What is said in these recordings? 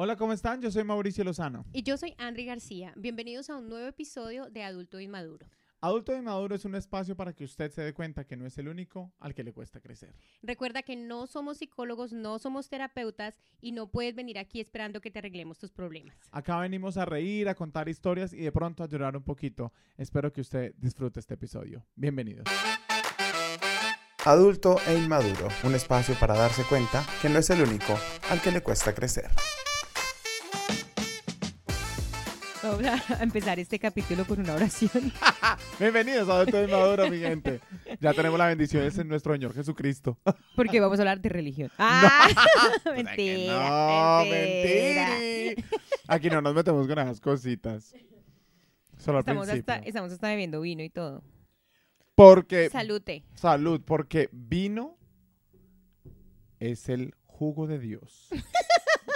Hola, ¿cómo están? Yo soy Mauricio Lozano. Y yo soy Andri García. Bienvenidos a un nuevo episodio de Adulto Inmaduro. Adulto Inmaduro es un espacio para que usted se dé cuenta que no es el único al que le cuesta crecer. Recuerda que no somos psicólogos, no somos terapeutas y no puedes venir aquí esperando que te arreglemos tus problemas. Acá venimos a reír, a contar historias y de pronto a llorar un poquito. Espero que usted disfrute este episodio. Bienvenidos. Adulto e Inmaduro, un espacio para darse cuenta que no es el único al que le cuesta crecer. Vamos a empezar este capítulo con una oración. Bienvenidos a Adulto Inmaduro, mi gente. Ya tenemos la bendición en nuestro Señor Jesucristo. Porque vamos a hablar de religión. Ah, mentira. No, mentira. Aquí no nos metemos con esas cositas. Solo estamos, al hasta, estamos hasta bebiendo vino y todo. Porque. Salute. Salud, porque vino es el jugo de Dios.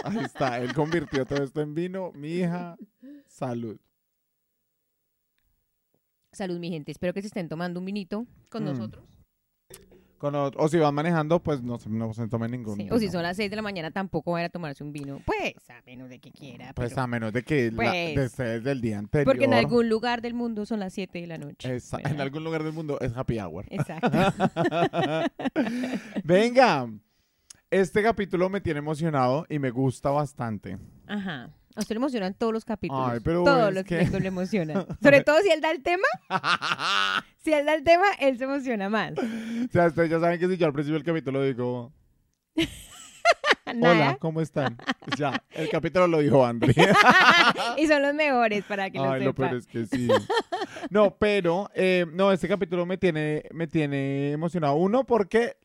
Ahí está, él convirtió todo esto en vino. Mi hija, salud. Salud, mi gente. Espero que se estén tomando un vinito con Mm. nosotros. Con o, o si van manejando, pues no, se- no se tomen ningún. Sí, O si vino. son las 6 de la mañana, tampoco van a tomarse un vino. Pues, a menos de que quiera. Pues pero- a menos de que la, Pues, de ustedes del día anterior. Porque en algún lugar del mundo son las 7 de la noche. Esa- en ¿verdad? algún lugar del mundo es happy hour. Exacto. Venga, este capítulo me tiene emocionado y me gusta bastante. Ajá. A usted le emocionan todos los capítulos. Ay, pero Todos los que- capítulos le emocionan. Sobre todo si él da el tema. Si él da el tema, él se emociona más. O sea, ustedes ya saben que si yo al principio del capítulo digo, hola, ¿cómo están? Ya, el capítulo lo dijo André. y son los mejores para que lo Ay, lo sepan. es que sí. No, pero, eh, no, este capítulo me tiene, me tiene emocionado. Uno, porque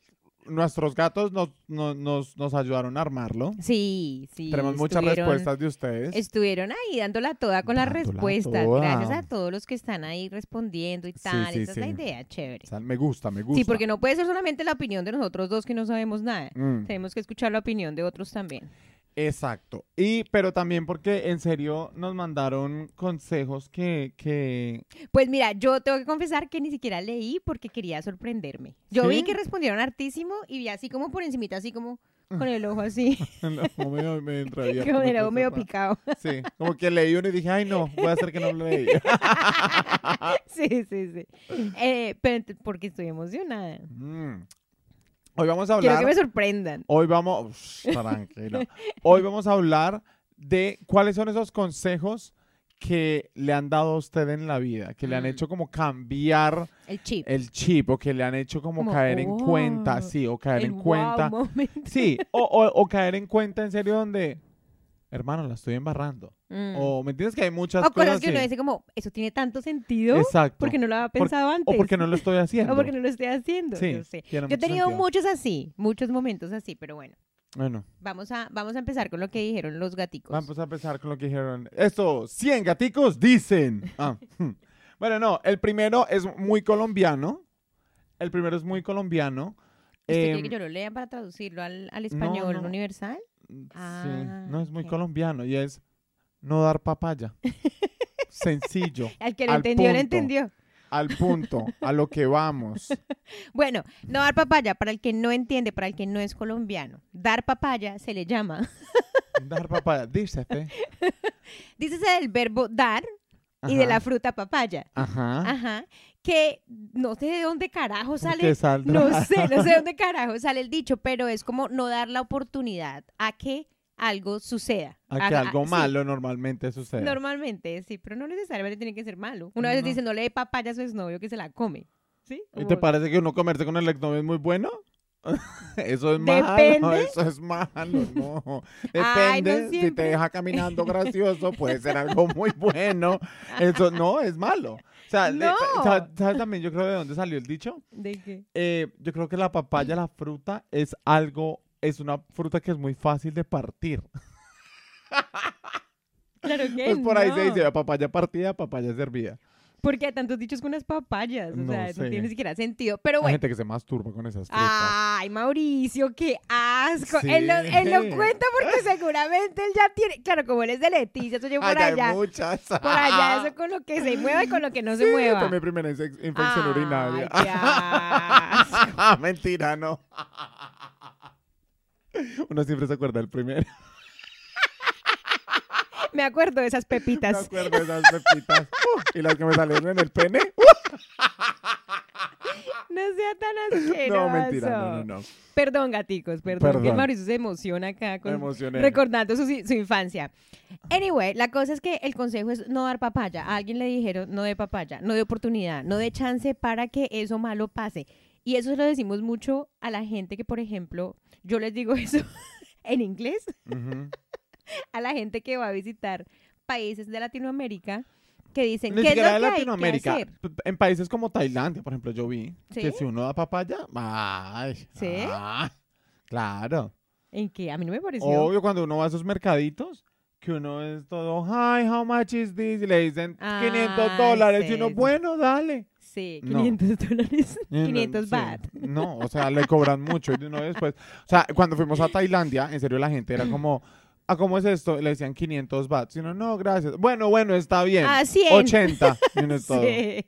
nuestros gatos nos, nos, nos, nos ayudaron a armarlo. Sí, sí. Tenemos muchas respuestas de ustedes. Estuvieron ahí dándola toda con las respuestas. toda. Gracias a todos los que están ahí respondiendo y tal. sí, Esa es la idea, chévere. O sea, me gusta, me gusta. Sí, porque no puede ser solamente la opinión de nosotros dos que no sabemos nada. Mm, Tenemos que escuchar la opinión de otros también. Exacto. Y, pero también porque en serio nos mandaron consejos que, que Pues mira, yo tengo que confesar que ni siquiera leí porque quería sorprenderme. Yo ¿Sí? vi que respondieron hartísimo y vi así como por encimita, así como con el ojo así, como medio, medio con el ojo medio picado. Sí, como que leí uno y dije, ay no, voy a hacer que no lo leí. sí, sí, sí. Eh, pero porque estoy emocionada. Mm. Hoy vamos a Quiero hablar. que me sorprendan. Hoy vamos. Tranquilo. Hoy vamos a hablar de cuáles son esos consejos que le han dado a usted en la vida, que le han Mm. hecho como cambiar El chip. el chip o que le han hecho como, Como, caer en oh, cuenta, sí, o caer en cuenta. Sí, o, o- o caer en cuenta en serio donde, hermano, la estoy embarrando. Mm. O, ¿me entiendes? Que hay muchas O cosas cosas que uno dice como, eso tiene tanto sentido Exacto. porque no lo había Por- pensado antes. o porque no lo estoy haciendo. O porque no lo estoy haciendo. Sí, Yo sé. Yo he tenido sentido. muchos así, muchos momentos así, pero bueno. Bueno, Vamos a, vamos a empezar con lo que dijeron los gaticos. vamos a empezar con lo que dijeron. Esto, 100 gaticos dicen. Ah, hmm. Bueno, no, el primero es muy colombiano. El primero es muy colombiano. ¿Usted quiere Em, que yo lo lea para traducirlo al, al no, español no. universal? Sí, Ah, no es muy colombiano y es no dar papaya. Sencillo, Al que lo Al entendió, lo punto. entendió. al punto, a lo que vamos. Bueno, no dar papaya, para el que no entiende, para el que no es colombiano. Dar papaya se le llama, Dar papaya, dícete. dícese del verbo dar y de la fruta papaya. Ajá. Ajá. Que no sé de dónde carajo ¿Por sale? No sé, no sé de dónde carajo sale el dicho, pero es como no dar la oportunidad a que algo suceda. A que algo sí, malo normalmente sucede. Normalmente, sí, pero no necesariamente tiene que ser malo. Una vez No. dice, no le dé papaya a su exnovio que se la come. ¿Sí? ¿Y te parece que uno comerse con el exnovio es muy bueno? Eso es malo, Depende. eso es malo, no. Ay, no Depende, si te deja caminando gracioso, puede ser algo muy bueno. Eso no es malo. O sea, No. ¿sabes, sabes también yo creo de dónde salió el dicho? ¿De qué? Eh, yo creo que la papaya, la fruta, es algo, es una fruta que es muy fácil de partir. Claro que Pues por ahí se dice papaya partida, papaya servida. Porque hay tantos dichos con unas papayas. O No sea, sé. no tiene ni siquiera sentido. Pero Hay bueno. gente que se masturba con esas frutas. Ay, Mauricio, qué asco. Él, lo, él lo cuenta porque seguramente él ya tiene. Claro, como él es de Leticia, eso yo por Ay, hay allá. muchas. Por allá, eso con lo que se mueva y con lo que no se mueva. fue mi primera infección Ay, urinaria. qué asco. Mentira, no. Uno siempre se acuerda del primero. Me acuerdo de esas Me pepitas. acuerdo de esas pepitas. Uh, y las que me salieron en el pene. No sea tan asqueroso. No, mentira, no, no, no. Perdón, gaticos, perdón. Que Perdón. Mauricio se emociona acá Me con, emocioné. recordando su, su infancia. Anyway, la cosa es que el consejo es no dar papaya. A alguien le dijeron no de papaya, no de oportunidad, no de chance para que eso malo pase. Y eso se lo decimos mucho a la gente que, por ejemplo, yo les digo eso en inglés, Ujú. a la gente que va a visitar países de Latinoamérica que dicen Ni qué es lo que de hay que Latinoamérica. hacer. P- En países como Tailandia, por ejemplo, yo vi ¿Sí? que si uno da papaya, ay, ¿Sí? ah, claro. ¿En qué? A mí no me pareció. Obvio, cuando uno va a esos mercaditos, que uno es todo, hi, how much is this? Y le dicen Ah, 500 dólares. sí, y uno, bueno, dale. Sí, No. 500 dólares. Y uno, 500 sí. baht. No, o sea, le cobran mucho. Y uno después, o sea, cuando fuimos a Tailandia, en serio, la gente era como, ¿a cómo es esto? Y le decían 500 baht. Y uno, no, gracias. Bueno, bueno, está bien. Ah, 100. 80. Y uno es todo. Sí.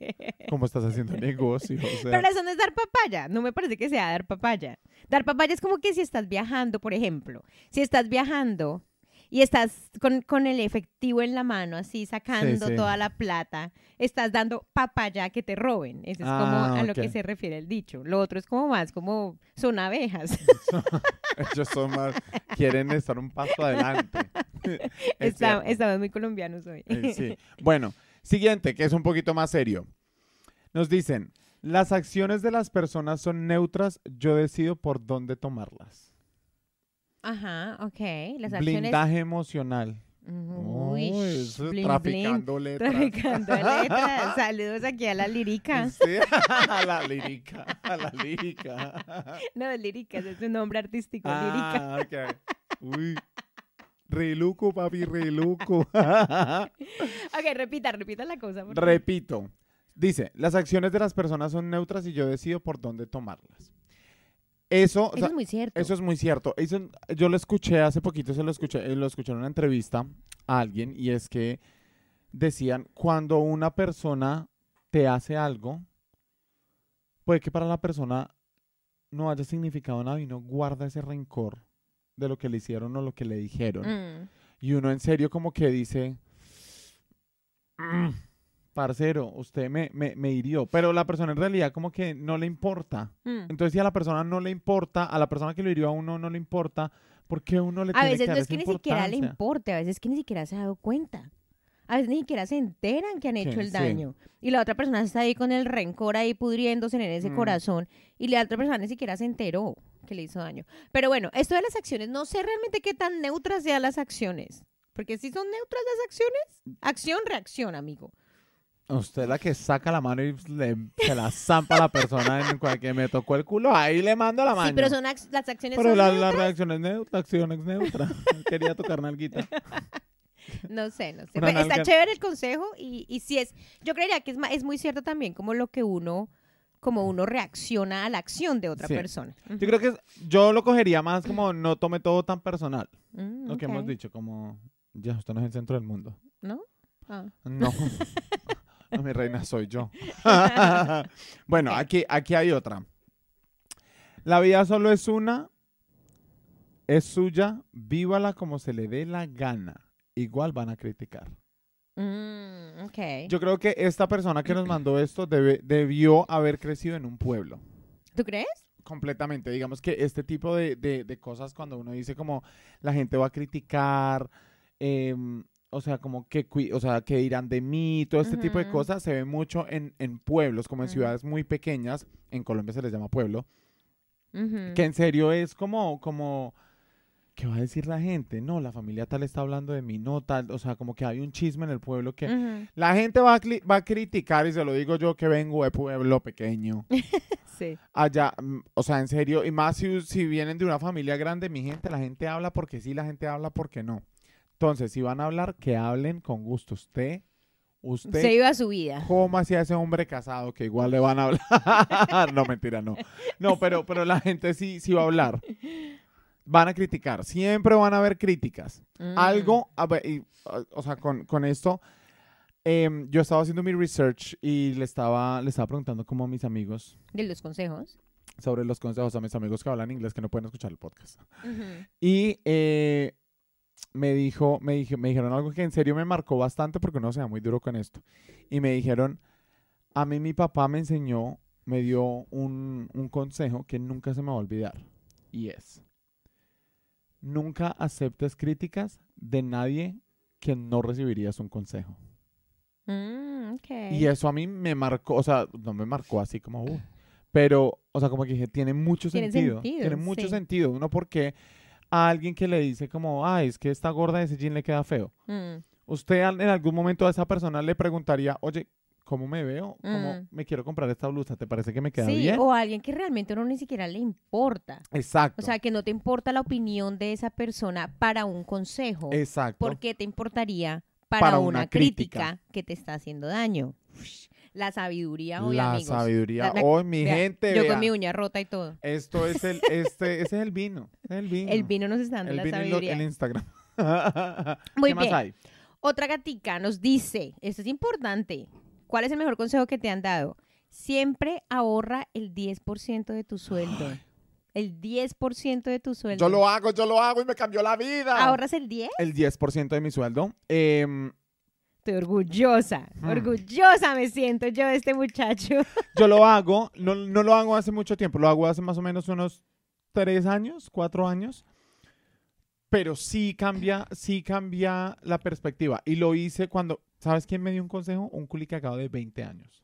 ¿Cómo estás haciendo negocio? O sea, Pero eso no es dar papaya. No me parece que sea dar papaya. Dar papaya es como que si estás viajando, por ejemplo. Si estás viajando y estás con, con el efectivo en la mano, así sacando sí. toda la plata, estás dando papaya que te roben. Eso es Ah, como a lo que se refiere el dicho. Lo otro es como más, como son abejas. ellos son más, quieren estar un paso adelante. Es Está- estamos muy colombianos hoy. Eh, sí. Bueno, siguiente, que es un poquito más serio. Nos dicen, las acciones de las personas son neutras, yo decido por dónde tomarlas. Ajá, ok. Las acciones... Blindaje emocional. Uy, eso traficando letras. Traficando letras. Saludos aquí a la lírica. Sí, a la lírica, a la lírica. No, lírica, es un nombre artístico, lírica. Ah, ok. Uy. Reluco, papi, reluco. Ok, repita, repita la cosa. por. Repito. Dice, las acciones de las personas son neutras y yo decido por dónde tomarlas. Eso, o Eso sea, es muy cierto. eso es muy cierto. Eso- yo lo escuché hace poquito, se lo escuché, eh, lo escuché en una entrevista a alguien y es que decían, cuando una persona te hace algo, puede que para la persona no haya significado nada y no guarda ese rencor de lo que le hicieron o lo que le dijeron. Mm. Y uno en serio como que dice, "Mm, parcero, usted me, me, me hirió. Pero la persona en realidad como que no le importa. Mm. Entonces si a la persona no le importa, a la persona que lo hirió a uno no le importa, ¿por qué uno le A tiene veces que no es que ni siquiera le importe, a veces es que ni siquiera se ha dado cuenta. A veces ni siquiera se enteran que han hecho Sí, el sí. daño. Y la otra persona está ahí con el rencor ahí pudriéndose en ese Mm. corazón. Y la otra persona ni siquiera se enteró que le hizo daño. Pero bueno, esto de las acciones, no sé realmente qué tan neutras sean las acciones. Porque si son neutras las acciones, acción, reacción, amigo. Usted es la que saca la mano y le, se la zampa a la persona en cualquier que me tocó el culo, ahí le mando la mano. Sí, pero son ac- las acciones Pero son la, la neutras. reacción es neutra, la acción es neutra. Quería tocar nalguita. No sé, no sé. Pero está chévere el consejo y, y sí es, yo creería que es, es muy cierto también como lo que uno, como uno reacciona a la acción de otra Sí. persona. Yo creo que es- yo lo cogería más como no tome todo tan personal. Mm, Lo que hemos dicho, como ya usted no es el centro del mundo. ¿No? Ah. No. No, mi reina soy yo. bueno, aquí, aquí hay otra. La vida solo es una, es suya, vívala como se le dé la gana. Igual van a criticar. Mm, ok. Yo creo que esta persona que nos mandó esto debe- debió haber crecido en un pueblo. ¿Tú crees? Completamente. Digamos que este tipo de, de- de cosas, cuando uno dice como la gente va a criticar, em, o sea, como que, o sea, que dirán de mí, todo este tipo de cosas se ve mucho en, en pueblos, como en ciudades muy pequeñas, en Colombia se les llama pueblo, que en serio es como, como, ¿qué va a decir la gente? No, la familia tal está hablando de mí, no tal, o sea, como que hay un chisme en el pueblo que la gente va a, va a criticar, y se lo digo yo que vengo de pueblo pequeño Sí. allá, mm, o sea, en serio, y más si, si vienen de una familia grande, mi gente, la gente habla porque sí, la gente habla porque no. Entonces, si van a hablar, que hablen con gusto. Usted, usted, Se iba a su vida. ¿cómo hacía ese hombre casado que igual le van a hablar? no, mentira, no. No, pero, pero la gente sí, sí va a hablar. Van a criticar, siempre van a haber críticas. Mm. Algo, a ver, y, o- sea, con, con esto, em, yo estaba haciendo mi research y le estaba, le estaba preguntando como a mis amigos De los consejos. sobre los consejos a mis amigos que hablan inglés que no pueden escuchar el podcast. Y eh, me dijo, me dije, me dijeron algo que en serio me marcó bastante porque uno se da muy duro con esto. Y me dijeron, a mí mi papá me enseñó, me dio un, un consejo que nunca se me va a olvidar. Y es, nunca aceptes críticas de nadie que no recibirías un consejo. Mm, ok. Y eso a mí me marcó, o sea, no me marcó así como, "Uh", pero, o sea, como que dije, tiene mucho Tiene sentido. sentido, tiene mucho sí. sentido. Uno porque a alguien que le dice como, ay, es que esta gorda de ese jean le queda feo. Mm, Usted en algún momento a esa persona le preguntaría, oye, ¿cómo me veo? ¿Cómo Mm. me quiero comprar esta blusa? ¿Te parece que me queda sí, bien? o a alguien que realmente uno ni siquiera le importa. Exacto. O sea, que no te importa la opinión de esa persona para un consejo. exacto. ¿Por qué te importaría para, Para una, una crítica. crítica. que te está haciendo daño? La sabiduría hoy, La amigos. sabiduría. La- la- Hoy, mi Vea, gente, Yo vea, con mi uña rota y todo. esto es el, este, ese es el vino. el vino. El vino nos está dando El la vino sabiduría. el Instagram. Muy ¿Qué más bien. hay? Otra gatica nos dice, esto es importante, ¿cuál es el mejor consejo que te han dado? Siempre ahorra el 10% de tu sueldo. El 10% de tu sueldo. Yo lo hago, yo lo hago y me cambió la vida. ¿Ahorras el 10? El 10% de mi sueldo. Em, Estoy orgullosa, Hmm. orgullosa me siento yo de este muchacho. yo lo hago, no, no lo hago hace mucho tiempo, lo hago hace más o menos unos tres años, cuatro años. Pero sí cambia, sí cambia la perspectiva. Y lo hice cuando, ¿sabes quién me dio un consejo? Un culicagado de 20 años.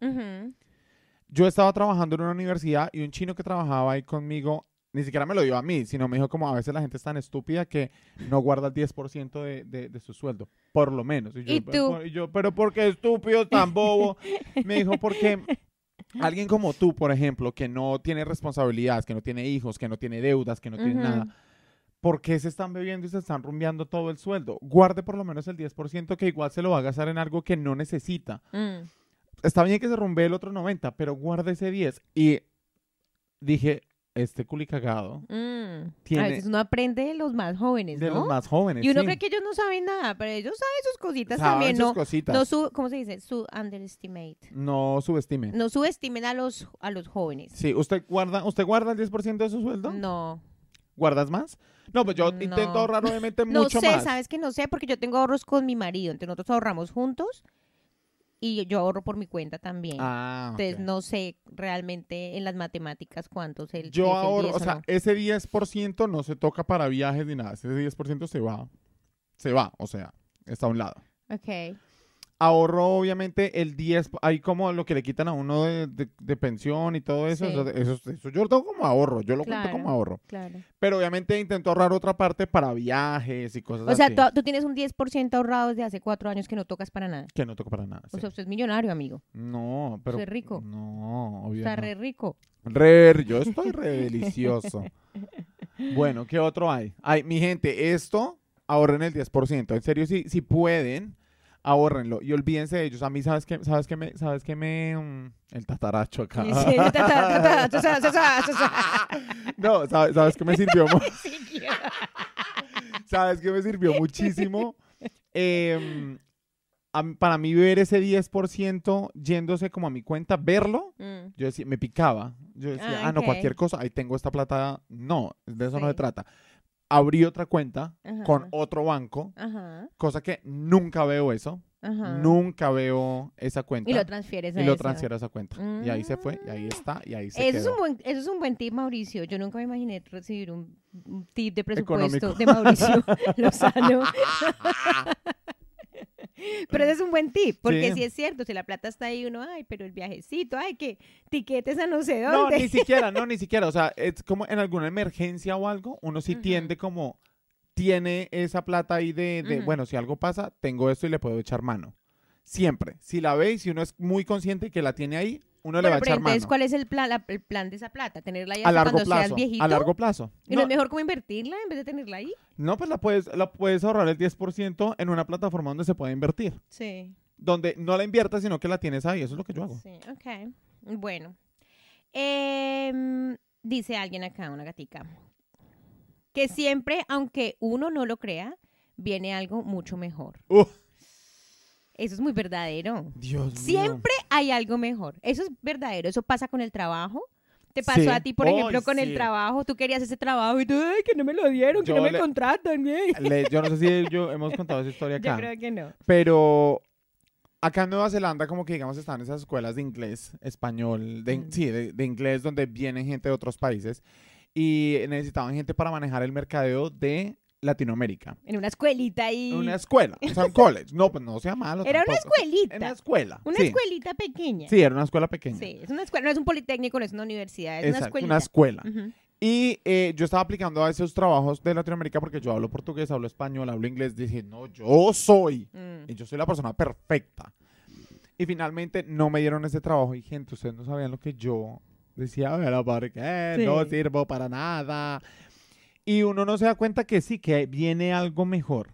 Yo estaba trabajando en una universidad y un chino que trabajaba ahí conmigo, ni siquiera me lo dio a mí, sino me dijo como a veces la gente es tan estúpida que no guarda el 10% de, de, de su sueldo, por lo menos. Y yo, ¿Y pero, tú? por- y yo, pero ¿por qué estúpido, tan bobo? Me dijo, porque alguien como tú, por ejemplo, que no tiene responsabilidades, que no tiene hijos, que no tiene deudas, que no tiene nada, ¿por qué se están bebiendo y se están rumbeando todo el sueldo? Guarde por lo menos el 10% que igual se lo va a gastar en algo que no necesita Mm. está bien que se rumbe el otro 90, pero guarda ese 10. Y dije, este culicagado Mm. Tiene- A veces uno aprende de los más jóvenes, de ¿no? los más jóvenes. y uno sí. cree que ellos no saben nada, pero ellos saben sus cositas Saben también, sus ¿no? cositas. No su, ¿cómo se dice? Su underestimate. No subestime. No subestimen a los, a los jóvenes. Sí, ¿usted guarda, ¿usted guarda el 10% de su sueldo? No. ¿Guardas más? No, pues yo No. intento ahorrar obviamente No mucho sé, más. ¿sabes que no sé? Porque yo tengo ahorros con mi marido, entonces nosotros ahorramos juntos y yo ahorro por mi cuenta también. Ah. Entonces no sé realmente en las matemáticas cuánto es el Yo el ahorro, 10 o sea, no. ese 10% no se toca para viajes ni nada. Ese 10% se va. Se va, o sea, está a un lado. Ok. Ahorro obviamente el 10, hay como lo que le quitan a uno de, de- de pensión y todo eso, Sí. eso, eso, eso yo lo tengo como ahorro, yo lo cuento como ahorro. Claro. Pero obviamente intento ahorrar otra parte para viajes y cosas O sea, así. tú, tú tienes un 10% ahorrado desde hace cuatro años que no tocas para nada. Que no toco para nada. O sí. sea, usted es millonario, amigo. no, pero... es rico. No, obvio Está re rico. Re- yo estoy re delicioso. bueno, ¿qué otro hay? Ay, mi gente, esto, ahorren el 10%. En serio, si, si pueden, ahórrenlo y olvídense de ellos. A mí, ¿sabes qué? ¿Sabes qué me...? ¿Sabes qué me...? Mm, el tataracho acá. Sí, el tataracho. no, ¿sabes, ¿sabes qué me sirvió? ¿Sabes qué me sirvió muchísimo? Em, para mí ver ese 10% yéndose como a mi cuenta, verlo, yo decía, me picaba. Yo decía, ah, ah no, cualquier cosa, ahí tengo esta plata. No, de eso no se trata. Abrí otra cuenta Ajá. con otro banco, Ajá, cosa que nunca veo eso. ajá. Nunca veo esa cuenta. Y lo transfieres a y lo transfiero a esa cuenta. Y ahí se fue, y ahí está, y ahí se Eso es, un buen, eso es un buen tip, Mauricio. Yo nunca me imaginé recibir un, un tip de presupuesto Económico. de Mauricio Lozano. Pero ese es un buen tip, porque Sí. si es cierto, si la plata está ahí, uno, ay, pero el viajecito, ay, que tiquetes a no sé No, dónde. ni siquiera, no, ni siquiera. O sea, es como en alguna emergencia o algo, uno sí tiende como, tiene esa plata ahí de, de, bueno, si algo pasa, tengo esto y le puedo echar mano. Siempre. Si la ve y si uno es muy consciente que la tiene ahí, uno le va a echar entonces, mano. ¿cuál es el plan, la- el plan de esa plata? ¿Tenerla ahí A largo cuando seas plazo. viejito? A largo plazo. ¿Y no es mejor como invertirla en vez de tenerla ahí? no, pues la puedes, la puedes ahorrar el 10% en una plataforma donde se puede invertir. Sí. Donde no la inviertas, sino que la tienes ahí. Eso es lo que yo hago. Sí, ok. Bueno. Em, dice alguien acá, una gatica, que siempre, aunque uno no lo crea, viene algo mucho mejor. Uf. Eso es muy verdadero. Dios mío. Siempre hay algo mejor. Eso es verdadero. Eso pasa con el trabajo, Te pasó Sí. a ti, por ejemplo, con sí. el trabajo. Tú querías ese trabajo y tú, ay, que no me lo dieron, que Yo no me le- contratan. bien". Le- yo no sé si yo hemos contado esa historia Yo acá. creo que no. Pero acá en Nueva Zelanda, como que digamos, están esas escuelas de inglés, español, de, Mm. sí, de, de inglés, donde vienen gente de otros países y necesitaban gente para manejar el mercadeo de Latinoamérica. En una escuelita ahí. En una escuela, o sea, un college. No, pues no sea malo. Era una tampoco. escuelita. En una escuela. Una sí. escuelita pequeña. Sí, era una escuela pequeña. Sí, es una escuela, no es un politécnico, no es una universidad, es una Exacto, escuelita. una escuela. Ujú. Y eh, yo estaba aplicando a esos trabajos de Latinoamérica porque yo hablo portugués, hablo español, hablo inglés. Dije, no, yo soy. Mm. Y yo soy la persona perfecta. Y finalmente no me dieron ese trabajo. Y gente, ustedes no sabían lo que yo decía, pero ¿por qué? No Sí. sirvo para nada. Y uno no se da cuenta que sí, que viene algo mejor.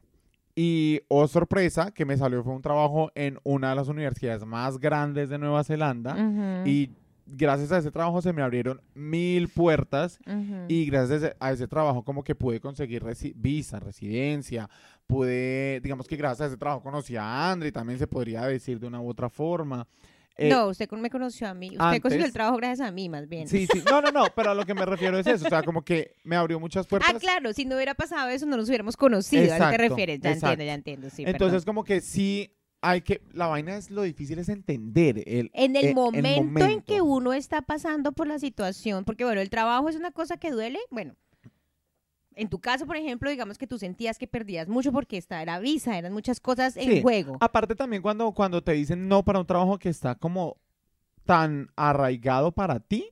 Y, oh sorpresa, que me salió fue un trabajo en una de las universidades más grandes de Nueva Zelanda. Ujú, Y gracias a ese trabajo se me abrieron mil puertas. ujú. Y gracias a ese, trabajo como que pude conseguir resi- visa, residencia, pude, digamos que gracias a ese trabajo conocí a Andri, también se podría decir de una u otra forma. Eh, no, usted me conoció a mí. Usted consiguió el antes- trabajo gracias a mí, más bien. Sí, sí, no, no, no, pero a lo que me refiero es eso, o sea, como que me abrió muchas puertas. Ah, claro, si no hubiera pasado eso, no nos hubiéramos conocido. ¿A qué te Exacto, refieres? Ya exacto. entiendo, ya entiendo. Sí, Entonces perdón. como que sí hay que, la vaina es lo difícil es entender el... En el, eh, el momento en que uno está pasando por la situación, porque bueno, el trabajo es una cosa que duele, bueno, en tu caso, por ejemplo, digamos que tú sentías que perdías mucho porque esta era visa, eran muchas cosas en Sí. juego. Aparte también cuando, cuando te dicen no para un trabajo que está como tan arraigado para ti.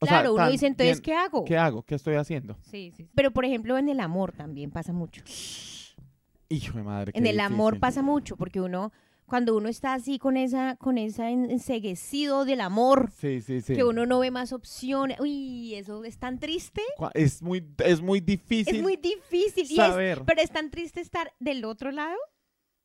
o sea, claro, uno dice, entonces, bien- ¿qué hago? ¿Qué hago? ¿Qué estoy haciendo? Sí, sí. Pero, por ejemplo, en el amor también pasa mucho. Hijo de madre. En el amor pasa mucho, porque uno, cuando uno está así con esa, con esa en- enseguecido del amor, Sí, sí, sí. que uno no ve más opciones, uy, eso es tan triste. Es muy, es muy difícil. Es muy difícil. Y es, saber. pero es tan triste estar del otro lado.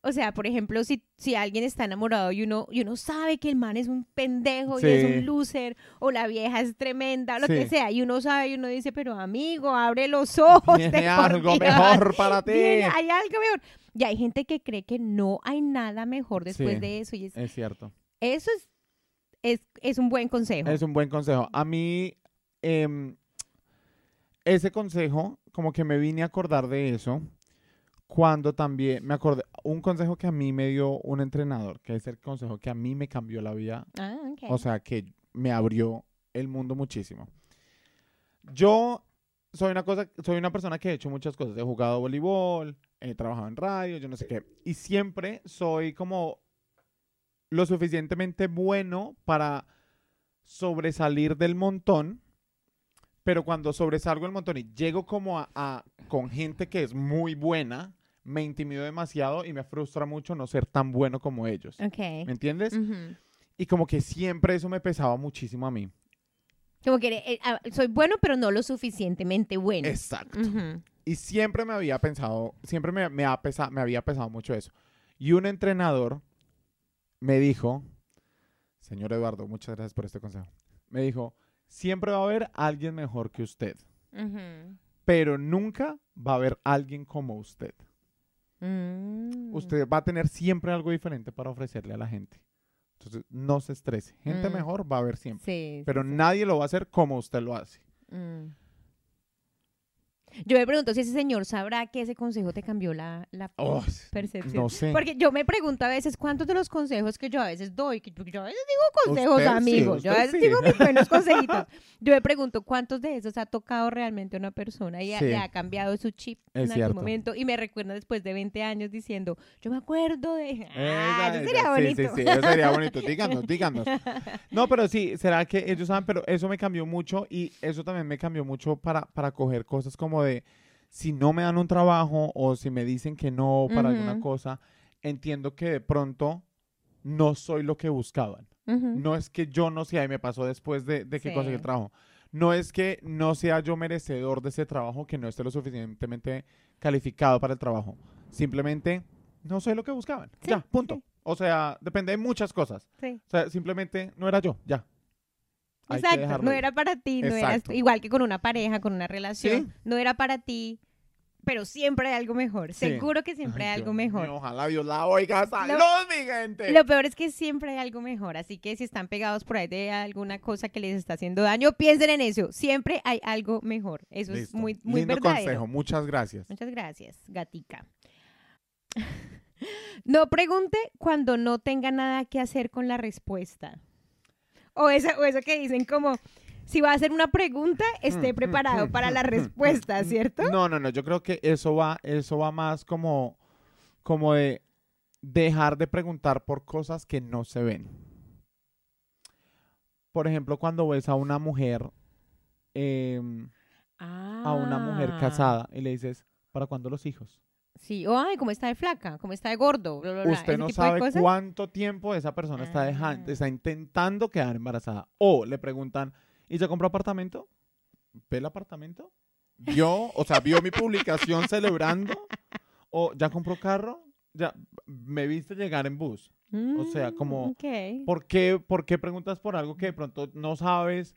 O sea, por ejemplo, si, si alguien está enamorado y uno, y uno sabe que el man es un pendejo y es un loser, o la vieja es tremenda, lo Sí. que sea, y uno sabe y uno dice, pero amigo, abre los ojos. por algo Dios. mejor para ti. Viene- hay algo mejor. Y hay gente que cree que no hay nada mejor después Sí. de eso. Y es- Es cierto. eso es, es, es un buen consejo. Es un buen consejo. A mí, em, ese consejo, como que me vine a acordar de eso cuando también me acordé, un consejo que a mí me dio un entrenador, que es el consejo que a mí me cambió la vida Ah. O sea, que me abrió el mundo muchísimo. Yo soy una cosa, soy una persona que he hecho muchas cosas. He jugado voleibol, he trabajado en radio, yo no sé qué. Y siempre soy como lo suficientemente bueno para sobresalir del montón. Pero cuando sobresalgo del montón y llego como a, a- con gente que es muy buena, me intimido demasiado y me frustra mucho no ser tan bueno como ellos. Ok. ¿Me entiendes? Y como que siempre eso me pesaba muchísimo a mí. Como que eh, ah, soy bueno, pero no lo suficientemente bueno. Exacto. Y siempre me había pensado, siempre me, me, ha pesa- me había pesado mucho eso. Y un entrenador me dijo, señor Eduardo, muchas gracias por este consejo. Me dijo, siempre va a haber alguien mejor que usted, Ujú. pero nunca va a haber alguien como usted. Mm. Usted va a tener siempre algo diferente para ofrecerle a la gente. Entonces, no se estrese. Gente Mm. mejor va a haber siempre. Sí, Pero sí. nadie lo va a hacer como usted lo hace. Mm. Yo me pregunto si ese señor sabrá que ese consejo te cambió la, la Oh, percepción. no sé. Porque yo me pregunto a veces cuántos de los consejos que yo a veces doy, que yo, yo a veces digo consejos Usted sí, amigos, yo a veces sí. digo mis buenos consejitos. Yo me pregunto cuántos de esos ha tocado realmente a una persona y ha- Sí. le ha cambiado su chip Es en algún cierto. momento y me recuerda después de 20 años diciendo, yo me acuerdo de... Ah, Esa- eso sería esa- bonito. Sí, sí, sí, eso sería bonito. Díganos, díganos. No, pero sí, será que ellos saben, pero eso me cambió mucho y eso también me cambió mucho para, para coger cosas como de, si no me dan un trabajo o si me dicen que no para alguna Ujú. cosa, entiendo que de pronto no soy lo que buscaban. Ujú. No es que yo no sea, y me pasó después de, de que Sí. conseguí el trabajo. No es que no sea yo merecedor de ese trabajo, que no esté lo suficientemente calificado para el trabajo. Simplemente no soy lo que buscaban. Sí, ya, punto. sí. O sea, depende de muchas cosas. O sea, simplemente no era yo, ya. Exacto, no era para ti, no era igual que con una pareja, con una relación, Sí. no era para ti, pero siempre hay algo mejor. Sí. Seguro que siempre Ay, hay algo mejor. mío, ojalá Dios la oiga. ¡Salud, mi gente! Lo peor es que siempre hay algo mejor, así que si están pegados por ahí de alguna cosa que les está haciendo daño, piensen en eso. Siempre hay algo mejor. Eso es muy, muy Lindo verdadero. consejo, muchas gracias. Muchas gracias, gatica. no pregunte cuando no tenga nada que hacer con la respuesta. O eso, o eso que dicen como, si va a hacer una pregunta, esté preparado para la respuesta, ¿cierto? No, no, no, yo creo que eso va, eso va más como, como de dejar de preguntar por cosas que no se ven. Por ejemplo, cuando ves a una mujer, em, a una mujer Ah, casada y le dices, ¿para cuándo los hijos? Sí, o ay, cómo está de flaca, cómo está de gordo, bla, bla, bla, Usted no sabe cuánto tiempo esa persona está dejando, Ah. está intentando quedar embarazada. O le preguntan, ¿y ya compró apartamento? ¿Ve el apartamento? ¿Vio, o sea, vio mi publicación celebrando? ¿O ya compró carro? ¿Ya me viste llegar en bus? o sea, Mm, como- ok. ¿Por qué, ¿Por qué preguntas por algo que de pronto no sabes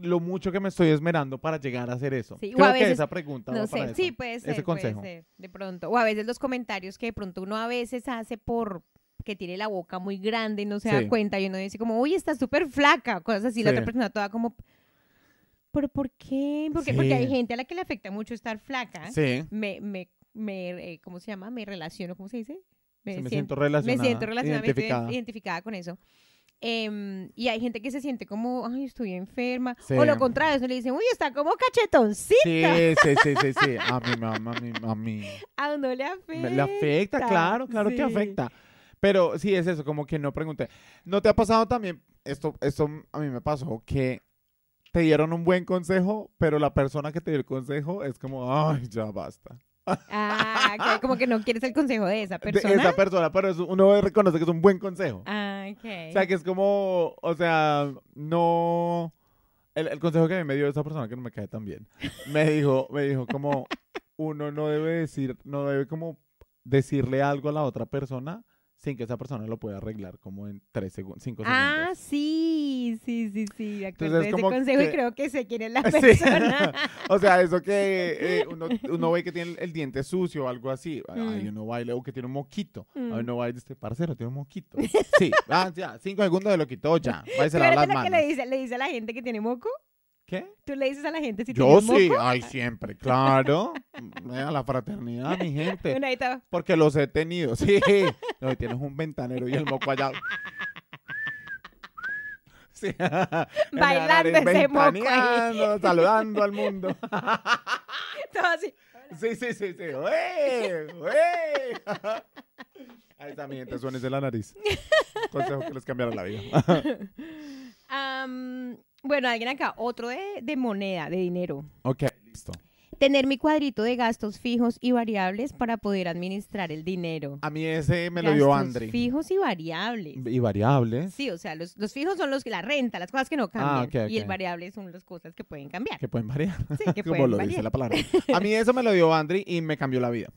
lo mucho que me estoy esmerando para llegar a hacer eso? Sí, Creo a que esa pregunta No va para sé, eso. sí, puede ser, ese puede consejo. ser, de pronto. O a veces los comentarios que de pronto uno a veces hace por que tiene la boca muy grande y no se Sí. da cuenta y uno dice como, uy, está súper flaca, cosas así, la otra persona toda como, ¿pero por qué? ¿Por qué? Porque hay gente a la que le afecta mucho estar flaca. Sí, Me, me, me, eh, ¿cómo se llama? Me relaciono, ¿cómo se dice? me siento relacionada, me siento relacionada, me siento identificada. identificada con eso. Em, y hay gente que se siente como, ay, estoy enferma. Sí. O lo contrario, eso le dicen, uy, está como cachetoncita. Sí, sí, sí, sí, sí. A mí, a mí, a mí. A uno le afecta. Le afecta, claro, claro que sí. afecta. Pero sí es eso, como que no pregunté. ¿No te ha pasado también, esto, esto a mí me pasó, que te dieron un buen consejo, pero la persona que te dio el consejo es como, ay, ya basta. Ah, como que no quieres el consejo de esa De persona. esa persona, pero es- uno reconoce que es un buen consejo. ah, ok. O sea, que es como, o sea, no... El, el consejo que a mí me dio esa persona que no me cae tan bien, me dijo, me dijo como, uno no debe decir, no debe como decirle algo a la otra persona sin que esa persona lo pueda arreglar como en tres segundos, cinco Ah, segundos. sí, sí, sí, sí. Acuerdo Entonces, de ese consejo y creo que sé quién es la Sí. persona. o sea, eso que eh, uno, uno ve que tiene el, el diente sucio o algo así. Ay, Mm. uno va y luego que tiene un moquito. Mm. Ay, uno va y dice, parcero, tiene un moquito. Sí, ah, ya, cinco segundos de lo quitó, ya. Va y se ¿Tú lava eres las la que manos. le dice, le dice a la gente que tiene moco? ¿Qué? ¿Tú le dices a la gente si Yo tiene moco? sí, ay, siempre, claro. Vea la fraternidad, mi gente. Está. Porque los he tenido, sí. No, tienes un ventanero y el moco allá. Sí. Bailando ese moco ahí. saludando al mundo. Todo así. Sí, sí, sí, sí. ¡Ué! ¡Ué! Ahí está, mi gente, suénese la nariz. Consejo que les cambiará la vida. Am, bueno, alguien acá, otro de, de moneda, de dinero. ok, listo. Tener mi cuadrito de gastos fijos y variables para poder administrar el dinero. A mí ese me lo dio Gastos Andri. Fijos y variables. Y variables. Sí, o sea, los, los fijos son los que la renta, las cosas que no cambian. Ah, ok, Y el variable son las cosas que pueden cambiar. Que pueden variar. Sí, que Como pueden lo variar. dice la palabra. A mí eso me lo dio Andri y me cambió la vida.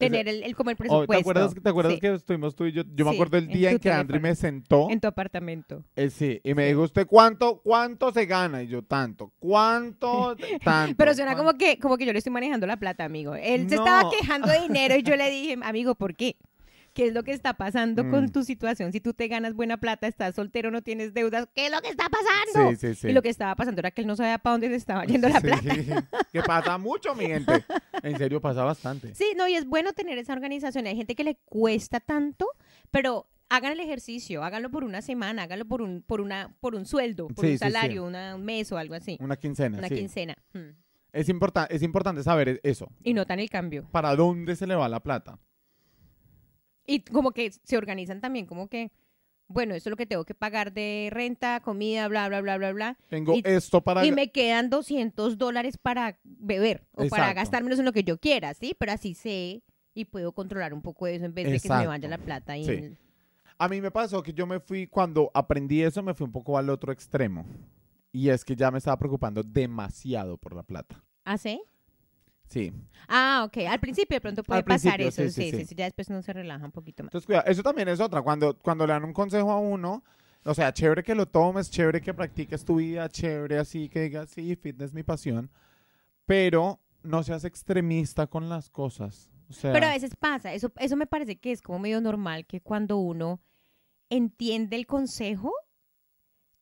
Tener el, el- como el Oh, presupuesto. ¿Te acuerdas, ¿te acuerdas Sí, que estuvimos tú y yo? Yo me Sí, acuerdo el en día tu en que Andri me sentó. En tu apartamento. eh, sí, y me dijo, ¿usted cuánto, cuánto se gana? Y yo, tanto. ¿Cuánto? Tanto. Pero suena ¿Cuánto? como que, como que yo le estoy manejando la plata, amigo. Él se No. estaba quejando de dinero y yo le dije, amigo, ¿por qué? ¿Qué es lo que está pasando Mm. con tu situación? Si tú te ganas buena plata, estás soltero, no tienes deudas, ¿qué es lo que está pasando? Sí, sí, sí. Y lo que estaba pasando era que él no sabía para dónde se estaba yendo la Sí, plata. que pasa mucho, mi gente. En serio, pasa bastante. Sí, no, y es bueno tener esa organización. Hay gente que le cuesta tanto, pero hagan el ejercicio, háganlo por una semana, háganlo por un, por una, por un sueldo, por Sí, un sí, sí. salario, una- un mes o algo así. Una quincena, Una quincena. Mm. Es, importa- es importante saber e- eso. Y notan el cambio. ¿Para dónde se le va la plata? Y como que se organizan también, como que, bueno, esto es lo que tengo que pagar de renta, comida, bla, bla, bla, bla, bla. Tengo Y- esto para... Y me quedan 200 dólares para beber o para Exacto. gastármelos en lo que yo quiera, ¿sí? Pero así sé y puedo controlar un poco eso en vez de que se me vaya la plata. Y Sí. A mí me pasó que yo me fui, cuando aprendí eso, me fui un poco al otro extremo. Y es que ya me estaba preocupando demasiado por la plata. ¿Ah, sí? Sí. Ah, ok. Al principio de pronto puede Al pasar eso. sí, Sí sí, sí, sí. sí, Ya después uno se relaja un poquito más. Entonces, cuidado, eso también es otra. Cuando, cuando le dan un consejo a uno, o sea, chévere que lo tomes, chévere que practiques tu vida, chévere así que digas, sí, fitness es mi pasión. Pero no seas extremista con las cosas. O sea, Pero a veces pasa, eso, eso me parece que es como medio normal que cuando uno entiende el consejo,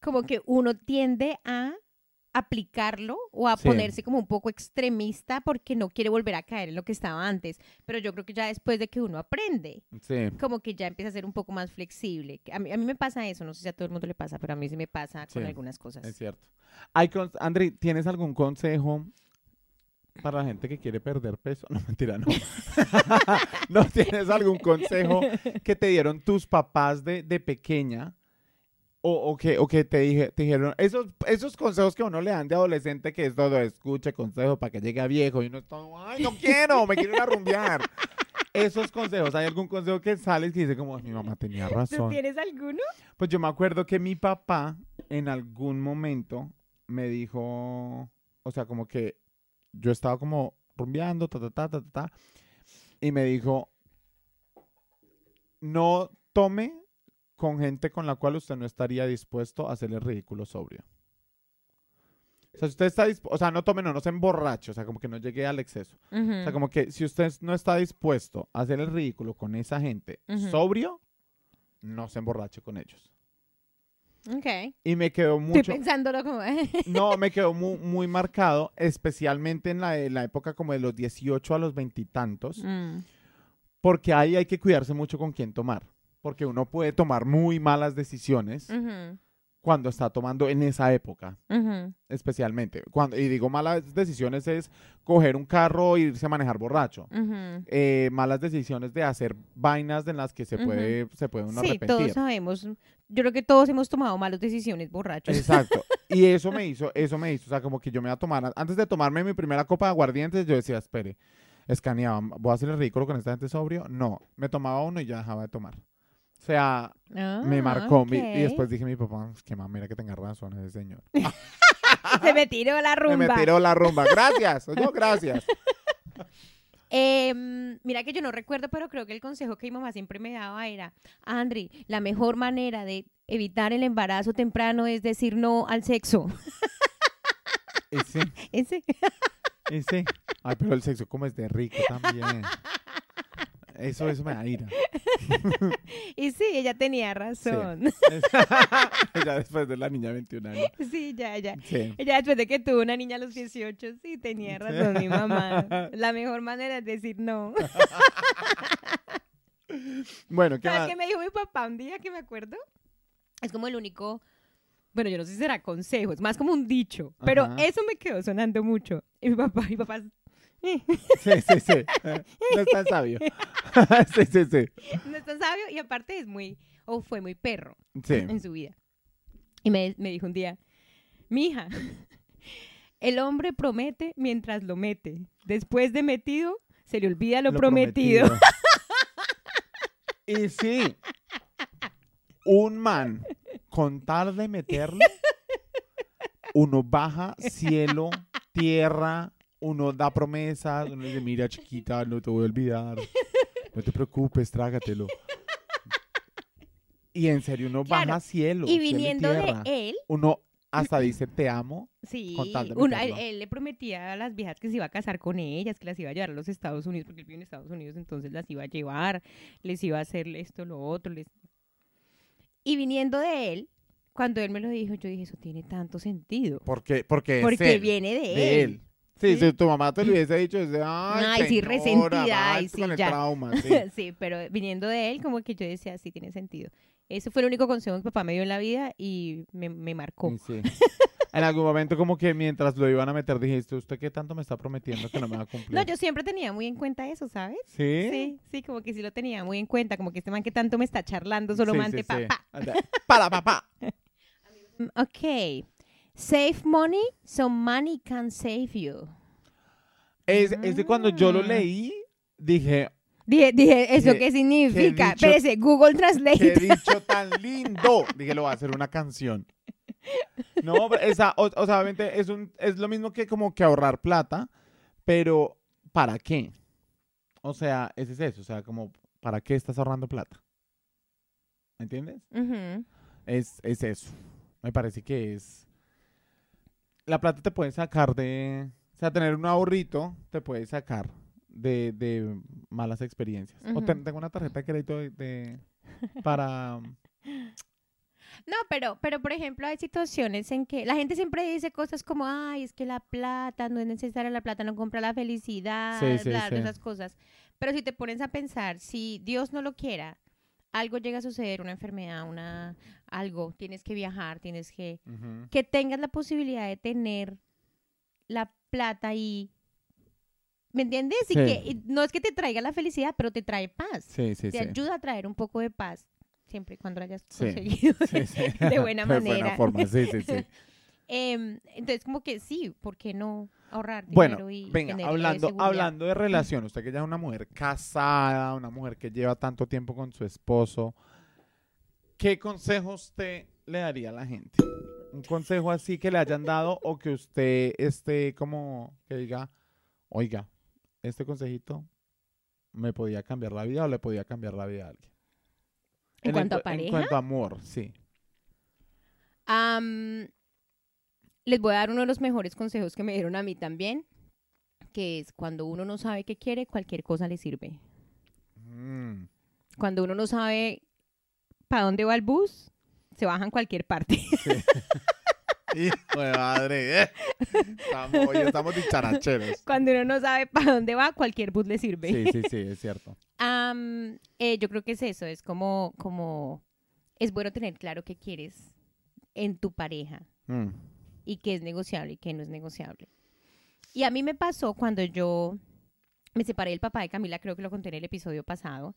como que uno tiende a aplicarlo o a Sí. ponerse como un poco extremista porque no quiere volver a caer en lo que estaba antes. Pero yo creo que ya después de que uno aprende, sí. como que ya empieza a ser un poco más flexible. A mí, a mí me pasa eso, no sé si a todo el mundo le pasa, pero a mí sí me pasa con algunas cosas. Es cierto. Hay Andri, ¿tienes algún consejo para la gente que quiere perder peso? No, mentira, no. ¿No tienes algún consejo que te dieron tus papás de, de pequeña? O, o que, o que te, dije, te dijeron, esos, esos consejos que uno le dan de adolescente, que es todo, escuche consejo para que llegue a viejo, y uno es todo, ay, no quiero, me quiero ir a rumbear. Esos consejos, ¿hay algún consejo que sales que dice como, mi mamá tenía ¿Tú razón? tienes alguno? Pues yo me acuerdo que mi papá en algún momento me dijo, o sea, como que yo estaba como rumbeando, ta, ta, ta, ta, ta, ta, y me dijo, no tome con gente con la cual usted no estaría dispuesto a hacerle ridículo sobrio. O sea, si usted está dispuesto, o sea, no tome, no, no se emborrache, o sea, como que no llegue al exceso. O sea, como que si usted no está dispuesto a hacer el ridículo con esa gente Ujú. sobrio, no se emborrache con ellos. Ok. Y me quedó Estoy mucho, pensándolo como... no, me quedó muy, muy marcado, especialmente en la, en la época como de los 18 a los veintitantos, Mm. porque ahí hay que cuidarse mucho con quién tomar, porque uno puede tomar muy malas decisiones cuando está tomando en esa época, especialmente. Cuando, y digo malas decisiones es coger un carro e irse a manejar borracho. Eh, malas decisiones de hacer vainas en las que se puede, se puede uno Sí, todos sabemos. Yo creo que todos hemos tomado malas decisiones borrachos. Exacto. Y eso me hizo, eso me hizo, o sea, como que yo me iba a tomar, antes de tomarme mi primera copa de aguardientes, yo decía, espere, escaneaba, ¿voy a hacer el ridículo con esta gente sobrio? No, me tomaba uno y ya dejaba de tomar. O sea, me Ah, marcó, mi- y después dije a mi papá, que mamera que tenga razón ese señor. Se me tiró la rumba. Me tiró la rumba, gracias, no, gracias. Em, mira que yo no recuerdo, pero creo que el consejo que mi mamá siempre me daba era, Andri, la mejor manera de evitar el embarazo temprano es decir no al sexo. Ese. y sí. Ay, pero el sexo como es de rico también. Eso, eso me da ira. Y sí, ella tenía razón. ya después de la niña de 21 años. Sí, ya, ya. Sí. Ella después de que tuvo una niña a los 18, sí, tenía razón mi mamá. La mejor manera es decir no. Bueno, ¿qué ¿Sabes qué me dijo mi papá un día que me acuerdo? Es como el único, bueno, yo no sé si será consejo, es más como un dicho, pero Ajá. eso me quedó sonando mucho. Y mi papá, mi papá, Sí, sí, sí. No es tan sabio. sí, sí, sí. no es tan sabio y aparte es muy, o fue muy perro Sí. en su vida. Y me, me dijo un día, mija, el hombre promete mientras lo mete. Después de metido, se le olvida lo, prometido. y sí, un man, con tal de meterlo, uno baja cielo, tierra, uno da promesas, uno dice, mira chiquita, no te voy a olvidar, no te preocupes, trágatelo. Y en serio, uno Claro, baja cielo, Y cielo viniendo de él, Uno hasta dice, te amo. Sí, uno- él, le prometía a las viejas que se iba a casar con ellas, que las iba a llevar a los Estados Unidos, porque él vive en Estados Unidos, entonces las iba a llevar, les iba a hacer esto, lo otro. Les... Y viniendo de él, cuando él me lo dijo, yo dije, eso tiene tanto sentido. Porque, porque, es Porque él, viene de, de él. él. Sí, Sí. si tu mamá te lo hubiese dicho, dice, ay, Ay, sí, señora, resentida, ay, basta sí, con el ya". trauma, sí. Sí, pero viniendo de él, como que yo decía, sí, tiene sentido. Ese fue el único consejo que papá me dio en la vida y me, me marcó. Sí. En algún momento como que mientras lo iban a meter dijiste, ¿usted qué tanto me está prometiendo que no me va a cumplir? No, yo siempre tenía muy en cuenta eso, ¿sabes? ¿Sí? Sí, sí, como que sí lo tenía muy en cuenta, como que este man que tanto me está charlando solo Sí, mante sí, sí. papá. Anda, Para papá. Ok. Save money so money can save you. Es, es de cuando yo lo Ah. leí, dije, Dije, dije ¿eso Qué- qué, significa? dicho- Espérese, Google qué Translate. dicho tan lindo. Dije, lo va a hacer una canción. No, pero esa, o, o sea, obviamente es, un, es lo mismo que como que ahorrar plata, pero ¿para qué? O sea, ese es eso, o sea, como, ¿para qué estás ahorrando plata? ¿Me entiendes? Es, es eso. Me parece que es... La plata te puede sacar de O sea, tener un ahorrito te puede sacar de, de malas experiencias. O tengo una tarjeta de crédito de, de- para... No, pero, pero por ejemplo, hay situaciones en que la gente siempre dice cosas como, ay, es que la plata no es necesaria, la plata no compra la felicidad, Sí, sí, bla, sí. esas cosas. Pero si te pones a pensar, si Dios no lo quiera, algo llega a suceder, una enfermedad, una algo, tienes que viajar, tienes que que tengas la posibilidad de tener la plata y ¿me entiendes? Y Sí. que y no es que te traiga la felicidad, pero te trae paz. Sí, sí, te ayuda a traer un poco de paz, siempre y cuando lo hayas conseguido Sí, sí. de buena manera. forma, sí, sí, sí. Em, entonces, como que sí, ¿por qué no ahorrar Bueno, dinero y venga, tener de hablando, seguridad? hablando de relación, usted que ya es una mujer casada, una mujer que lleva tanto tiempo con su esposo, ¿qué consejo usted le daría a la gente? Un consejo así que le hayan dado o que usted esté como que diga, oiga, este consejito me podía cambiar la vida o le podía cambiar la vida a alguien. ¿En cuanto a pareja? En cuanto a amor, sí. Les voy a dar uno de los mejores consejos que me dieron a mí también, que es cuando uno no sabe qué quiere, cualquier cosa le sirve. Mm. Cuando uno no sabe para dónde va el bus, se baja en cualquier parte. Hijo de madre, ¿eh? Estamos, estamos dicharacheros. Cuando uno no sabe para dónde va, cualquier bus le sirve. Sí, sí, sí, es cierto. Am, eh, yo creo que es eso, es como, como, es bueno tener claro qué quieres en tu pareja Mm. y qué es negociable y qué no es negociable. Y a mí me pasó cuando yo me separé del papá de Camila, creo que lo conté en el episodio pasado,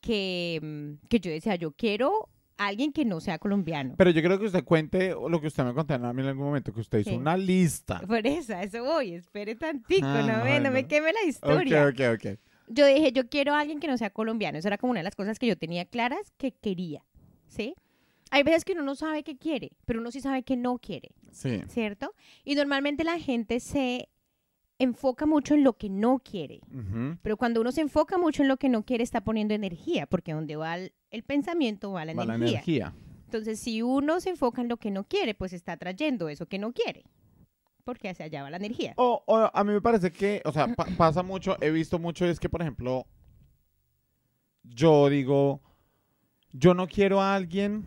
que, mm, que yo decía, yo quiero a alguien que no sea colombiano. Pero yo creo que usted cuente lo que usted me contó a mí en algún momento, que usted hizo ¿Qué? una lista. Por eso, a eso voy, espere tantico, Ah, no, me, no me queme la Ok, historia. ok, ok. yo dije, yo quiero a alguien que no sea colombiano. Eso era como una de las cosas que yo tenía claras que quería, ¿sí? Hay veces que uno no sabe qué quiere, pero uno sí sabe que no quiere, Sí. ¿cierto? Y normalmente la gente se enfoca mucho en lo que no quiere. Pero cuando uno se enfoca mucho en lo que no quiere, está poniendo energía, porque donde va el, el pensamiento va la Va la energía. Entonces, si uno se enfoca en lo que no quiere, pues está trayendo eso que no quiere, porque hacia allá va la energía. O, o a mí me parece que, o sea, pa- pasa mucho, he visto mucho, es que, por ejemplo, yo digo, yo no quiero a alguien,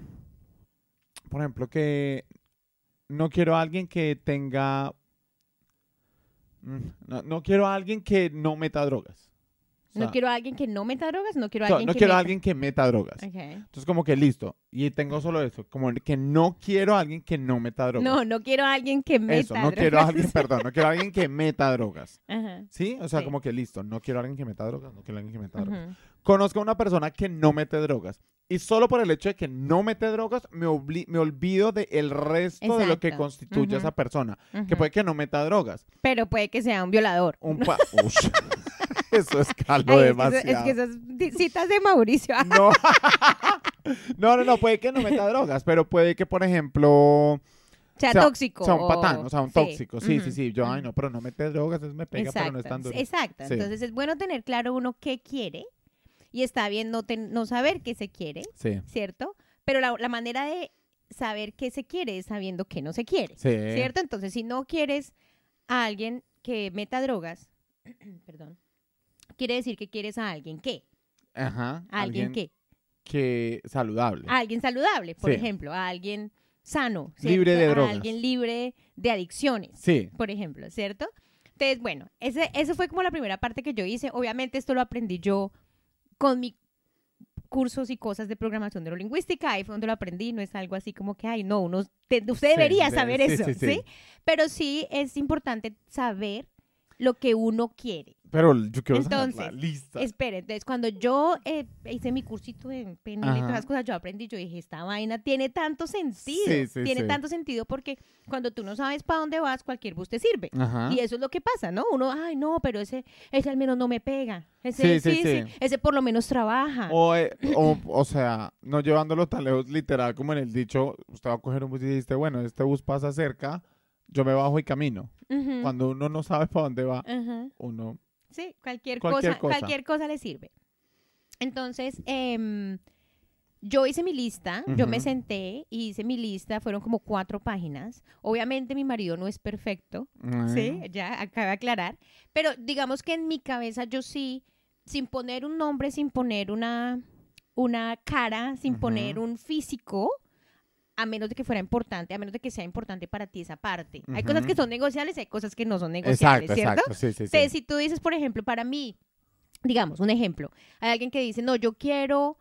por ejemplo, que no quiero a alguien que tenga, no, no quiero a alguien que no meta drogas. O no sea, quiero a alguien que no meta drogas, no quiero a alguien no que quiero a meta- alguien que meta drogas. Ok. Entonces, como que listo. Y tengo solo eso. Como que no quiero a alguien que no meta drogas. No, no quiero a alguien que meta Eso, no quiero a drogas. alguien, perdón, no quiero a alguien que meta drogas. Ajá. ¿Sí? O sea, Sí. como que listo, no quiero a alguien que meta drogas, no quiero a alguien que meta drogas. Conozco a una persona que no mete drogas. Y solo por el hecho de que no mete drogas, me, me olvido del resto de lo que constituye a esa persona. Que puede que no meta drogas. Pero puede que sea un violador. Un pa-. Eso Ay, es, que eso- demasiado. es que esas citas de Mauricio. No. no, no, no, puede que no meta drogas, pero puede que, por ejemplo, sea, sea- tóxico. sea un patán, o sea, un sí. tóxico. Sí, sí, sí. Yo, ay, no, pero no mete drogas, eso me pega, pero no es Exacto, tan duro. Exacto. Sí. Entonces es bueno tener claro uno qué quiere y está bien no, no saber qué se quiere, Sí, ¿cierto? Pero la, la manera de saber qué se quiere es sabiendo qué no se quiere, sí. ¿cierto? Entonces si no quieres a alguien que meta drogas, perdón, quiere decir que quieres a alguien que, Ajá. a alguien, que, que saludable. a alguien saludable, por Sí. ejemplo, a alguien sano, ¿cierto? Libre de a drogas. alguien libre de adicciones. Sí. por ejemplo, ¿cierto? Entonces, bueno, ese, ese fue como la primera parte que yo hice. Obviamente esto lo aprendí yo con mis cursos y cosas de programación neurolingüística, ahí fue donde lo aprendí, no es algo así como que, ay, no, uno, te- usted debería de- saber sí, eso, sí. Pero sí es importante saber lo que uno quiere. Pero yo quiero saber la Entonces, lista. Espere, entonces cuando yo eh, hice mi cursito en PNL y todas las cosas, yo aprendí, yo dije, esta vaina tiene tanto sentido, Sí, sí, tiene sí. tanto sentido porque cuando tú no sabes para dónde vas, cualquier bus te sirve. Ajá. Y eso es lo que pasa, ¿no? Uno, ay, no, pero ese, ese al menos no me pega. Ese, Sí, sí, sí. ese por lo menos trabaja. O, eh, o, o sea, no llevándolo tan lejos, literal, como en el dicho, usted va a coger un bus y dice, bueno, este bus pasa cerca, yo me bajo y camino. Cuando uno no sabe para dónde va, uno... Sí, cualquier, Cualquier cosa, cosa. cualquier cosa le sirve. Entonces, em, Yo hice mi lista, yo me senté y hice mi lista, fueron como cuatro páginas. Obviamente mi marido no es perfecto, Sí, Mm. ya acaba de aclarar. Pero digamos que en mi cabeza yo sí, sin poner un nombre, sin poner una, una cara, sin poner un físico, a menos de que fuera importante, a menos de que sea importante para ti esa parte. Hay cosas que son negociables, hay cosas que no son negociables, Exacto, ¿cierto? exacto. Sí, sí, sí. Entonces, si tú dices, por ejemplo, para mí, digamos, un ejemplo, hay alguien que dice, no, yo quiero